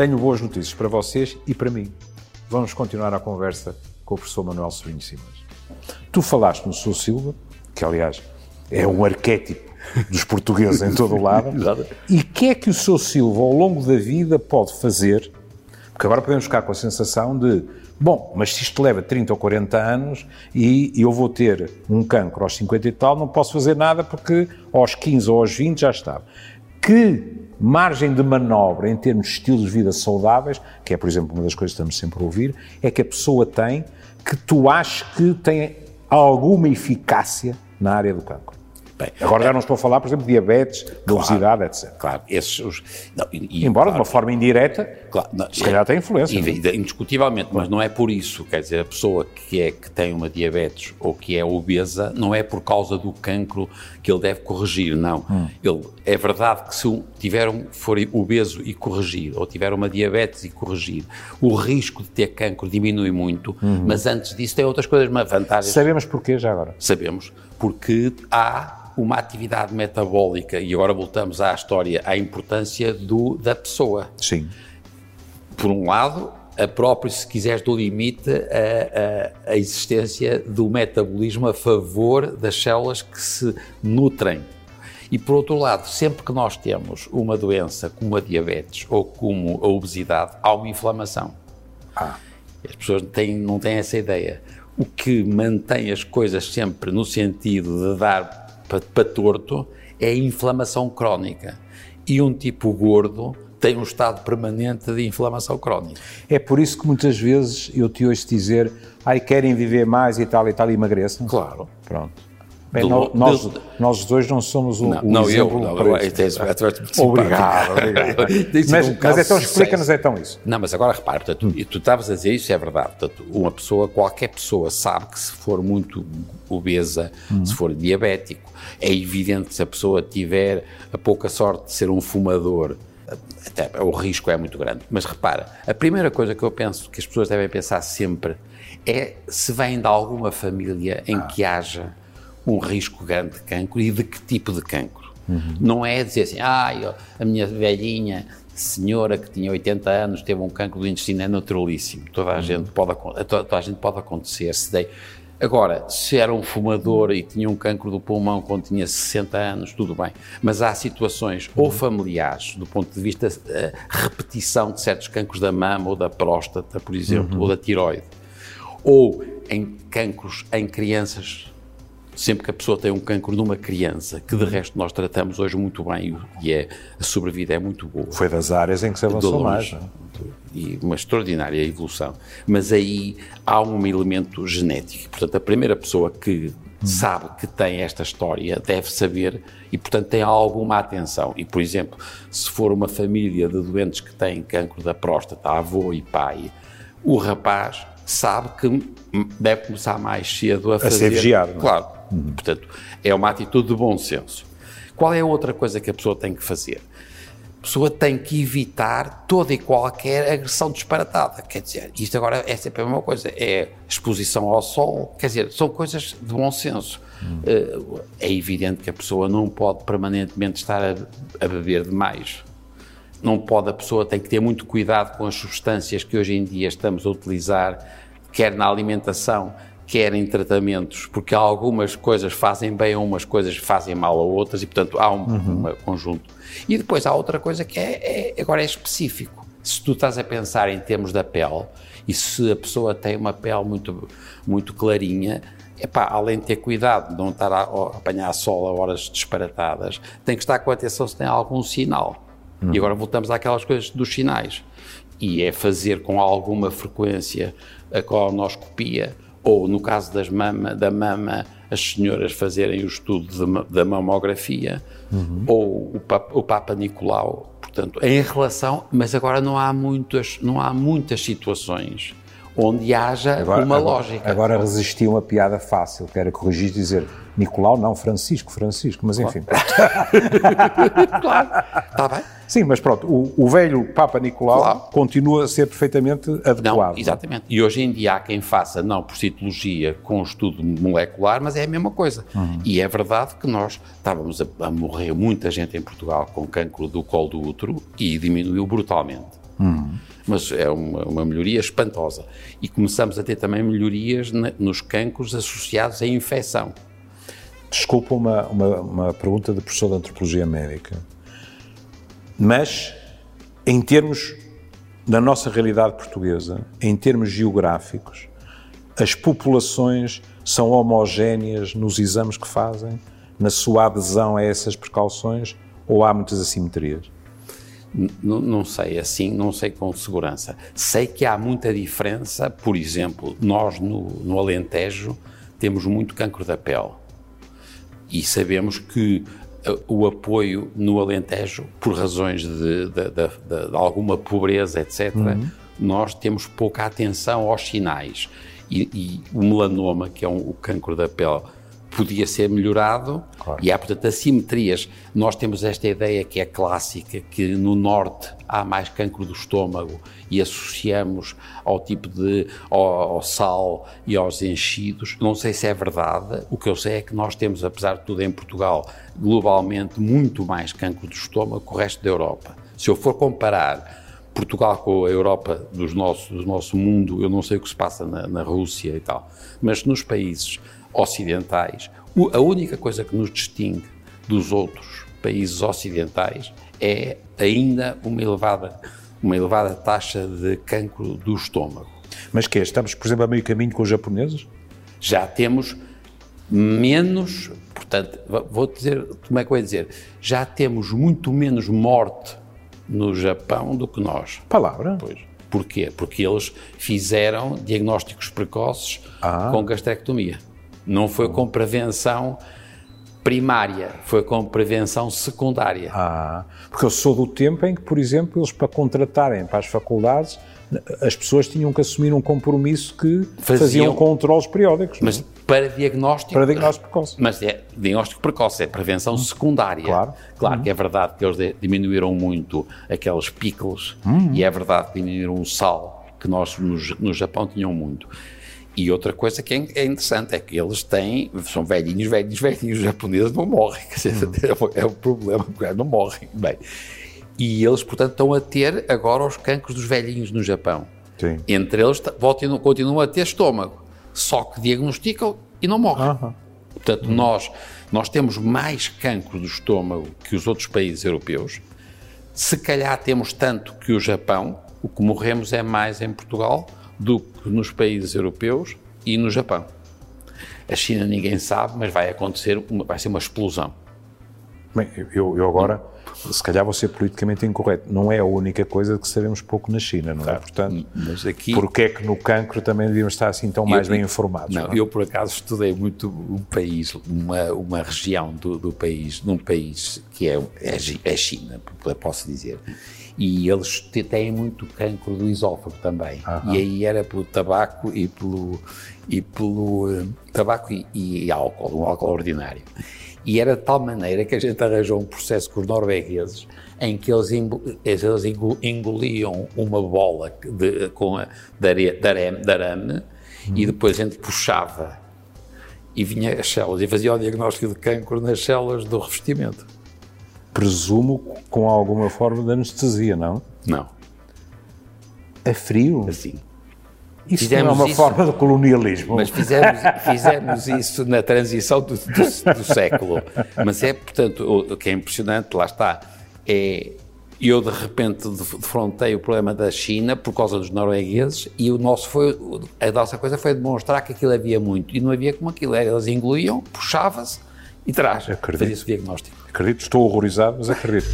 tenho boas notícias para vocês e para mim. Vamos continuar a conversa com o professor Manuel Sobrinho Simas. Tu falaste no Sr. Silva, que aliás é um arquétipo dos portugueses em todo o lado, e o que é que o Sr. Silva ao longo da vida pode fazer, porque agora podemos ficar com a sensação de Bom, mas se isto leva 30 ou 40 anos e eu vou ter um cancro aos 50 e tal, não posso fazer nada porque aos 15 ou aos 20 já estava. Que margem de manobra em termos de estilos de vida saudáveis, que é, por exemplo, uma das coisas que estamos sempre a ouvir, é que a pessoa tem que tu achas que tem alguma eficácia na área do cancro? Bem, Agora já não estou a falar, por exemplo, de diabetes, de claro, obesidade, etc. Claro, esses. Os, não, e, Embora claro, de uma forma indireta, claro, não, se calhar tem influência. É? Indiscutivelmente, mas não é por isso. Quer dizer, a pessoa que, é, que tem uma diabetes ou que é obesa, não é por causa do cancro que ele deve corrigir, não. Hum. Ele, é verdade que se tiver um, for obeso e corrigir, ou tiver uma diabetes e corrigir, o risco de ter cancro diminui muito, uhum. mas antes disso tem outras coisas, uma vantagem. Sabemos porquê já agora? Sabemos, porque há uma atividade metabólica, e agora voltamos à história, à importância do, da pessoa. Sim. Por um lado, a própria, se quiseres, do limite a, a, a, existência do metabolismo a favor das células que se nutrem. E por outro lado, sempre que nós temos uma doença como a diabetes ou como a obesidade, há uma inflamação. Ah. As pessoas têm, não têm essa ideia. O que mantém as coisas sempre no sentido de dar para, para torto é a inflamação crónica. E um tipo gordo tem um estado permanente de inflamação crónica. É por isso que muitas vezes eu te ouço dizer, ai, querem viver mais e tal e tal e emagreçam? Claro. Pronto. Bem, do, nós, do, nós dois não somos o, não, o não exemplo eu, não, para eu. Obrigado, obrigado. mas, um mas então explica-nos então isso. Não, mas agora repara, portanto, hum. tu estavas a dizer isso, é verdade. Portanto, uma pessoa, qualquer pessoa sabe que se for muito obesa, hum. se for diabético, é evidente que se a pessoa tiver a pouca sorte de ser um fumador, até, o risco é muito grande. Mas repara, a primeira coisa que eu penso que as pessoas devem pensar sempre é se vêm de alguma família em ah. que haja um risco grande de cancro e de que tipo de cancro. Uhum. Não é dizer assim, ah, a minha velhinha senhora que tinha 80 anos teve um cancro do intestino, é naturalíssimo. Toda a, uhum. gente, pode, toda, toda, a gente pode acontecer. Se dei. Agora, se era um fumador e tinha um cancro do pulmão quando tinha 60 anos, tudo bem. Mas há situações ou uhum. familiares, do ponto de vista uh, repetição de certos cancros da mama ou da próstata, por exemplo, uhum. ou da tiroide, ou em cancros em crianças sempre que a pessoa tem um cancro numa criança, que de resto nós tratamos hoje muito bem e é, a sobrevida é muito boa. Foi das áreas em que se avançou mais. É? E uma extraordinária evolução. Mas aí há um elemento genético. Portanto, a primeira pessoa que hum. sabe que tem esta história deve saber e, portanto, tem alguma atenção. E, por exemplo, se for uma família de doentes que têm cancro da próstata, avô e pai, o rapaz sabe que deve começar mais cedo a, a fazer. A ser vigiado. É? Claro Uhum. Portanto, é uma atitude de bom senso. Qual é a outra coisa que a pessoa tem que fazer? A pessoa tem que evitar toda e qualquer agressão disparatada. Quer dizer, isto agora é sempre a mesma coisa. É exposição ao sol, quer dizer, são coisas de bom senso. Uhum. É evidente que a pessoa não pode permanentemente estar a, a beber demais. Não pode, a pessoa tem que ter muito cuidado com as substâncias que hoje em dia estamos a utilizar, quer na alimentação, querem tratamentos, porque algumas coisas fazem bem a umas coisas fazem mal a outras e, portanto, há um, uhum. um conjunto. E depois há outra coisa que é, é, agora é específico. Se tu estás a pensar em termos da pele e se a pessoa tem uma pele muito, muito clarinha, epá, além de ter cuidado de não estar a, a apanhar sol a horas disparatadas, tem que estar com atenção se tem algum sinal. Uhum. E agora voltamos àquelas coisas dos sinais. E é fazer com alguma frequência a colonoscopia, ou no caso das mama, da mama, as senhoras fazerem o estudo de, da mamografia, uhum. ou o Papa, o Papa Nicolau, portanto, em relação, mas agora não há muitas, não há muitas situações onde haja agora, uma agora, lógica. Agora resisti uma piada fácil, que era corrigir e dizer Nicolau, não, Francisco, Francisco, mas enfim. claro, está bem. Sim, mas pronto, o, o velho Papa Nicolau claro. continua a ser perfeitamente adequado. Não, exatamente. E hoje em dia há quem faça, não por citologia com estudo molecular, mas é a mesma coisa. Uhum. E é verdade que nós estávamos a, a, morrer muita gente em Portugal com cancro do colo do útero e diminuiu brutalmente. Uhum. Mas é uma, uma, melhoria espantosa. E começamos a ter também melhorias na, nos cancros associados à infecção. Desculpa uma, uma, uma pergunta de professor de Antropologia Médica. Mas, em termos da nossa realidade portuguesa, em termos geográficos, as populações são homogéneas nos exames que fazem, na sua adesão a essas precauções, ou há muitas assimetrias? Não, não, sei assim, não sei com segurança. Sei que há muita diferença, por exemplo, nós no, no Alentejo temos muito cancro da pele e sabemos que o apoio no Alentejo, por razões de, de, de, de alguma pobreza, etc., uhum. nós temos pouca atenção aos sinais. E, e o melanoma, que é um, o cancro da pele, podia ser melhorado claro. e há, portanto, assimetrias. Nós temos esta ideia que é clássica, que no norte há mais cancro do estômago e associamos ao tipo de, ao, ao, sal e aos enchidos. Não sei se é verdade, o que eu sei é que nós temos, apesar de tudo em Portugal, globalmente muito mais cancro do estômago que o resto da Europa. Se eu for comparar Portugal com a Europa dos nossos, do nosso mundo, eu não sei o que se passa na, na Rússia e tal, mas nos países ocidentais, a única coisa que nos distingue dos outros países ocidentais é ainda uma elevada, uma elevada taxa de cancro do estômago. Mas que é? Estamos, por exemplo, a meio caminho com os japoneses? Já temos menos, portanto, vou dizer, como é que eu vou dizer? Já temos muito menos morte no Japão do que nós. Palavra? Pois. Porquê? Porque eles fizeram diagnósticos precoces ah. com gastrectomia. Não foi com prevenção primária, foi com prevenção secundária. Ah, porque eu sou do tempo em que, por exemplo, eles para contratarem para as faculdades, as pessoas tinham que assumir um compromisso que faziam, faziam controles periódicos. Mas para diagnóstico. Para diagnóstico precoce. Mas é diagnóstico precoce, é prevenção secundária. Claro. Claro uhum. que é verdade que eles diminuíram muito aqueles pickles uhum. e é verdade que diminuíram o sal, que nós no, no Japão tinham muito. E outra coisa que é, é interessante é que eles têm, são velhinhos, velhinhos, velhinhos, os japoneses não morrem, uhum. é o problema, porque não morrem. Bem, e eles, portanto, estão a ter agora os cancros dos velhinhos no Japão. Sim. Entre eles, voltam, continuam a ter estômago, só que diagnosticam e não morrem. Uhum. Portanto, uhum. nós, nós temos mais cancro do estômago que os outros países europeus. Se calhar temos tanto que o Japão, o que morremos é mais em Portugal do que nos países europeus e no Japão. A China ninguém sabe, mas vai acontecer, uma, vai ser uma explosão. Bem, eu, eu agora, se calhar vou ser politicamente incorreto, não é a única coisa que sabemos pouco na China, não é? Portanto, mas aqui... porque é que no cancro também devíamos estar assim tão mais eu, bem informados? Não, não, eu por acaso estudei muito um país, uma, uma região do, do país, num país que é, é, é China, posso dizer, e eles têm muito cancro do esófago também. E aí era pelo tabaco e pelo, e pelo uh, tabaco e, e, álcool, um álcool ordinário. E era de tal maneira que a gente arranjou um processo com os noruegueses em que eles, eles engoliam uma bola de, com a, de, arame, de arame uhum. e depois a gente puxava e vinha as células e fazia o diagnóstico de cancro nas células do revestimento presumo, com alguma forma de anestesia, não? Não. A frio? Assim. Isso fizemos não é uma isso, forma de colonialismo. Mas fizemos, fizemos isso na transição do, do, do, século. Mas é, portanto, o, que é impressionante, lá está, é eu de repente defrontei o problema da China por causa dos noruegueses e o nosso foi, a nossa coisa foi demonstrar que aquilo havia muito e não havia como aquilo era, eles engoliam, puxava-se e traz, acredito, fazia-se o diagnóstico. Acredito, estou horrorizado, mas acredito.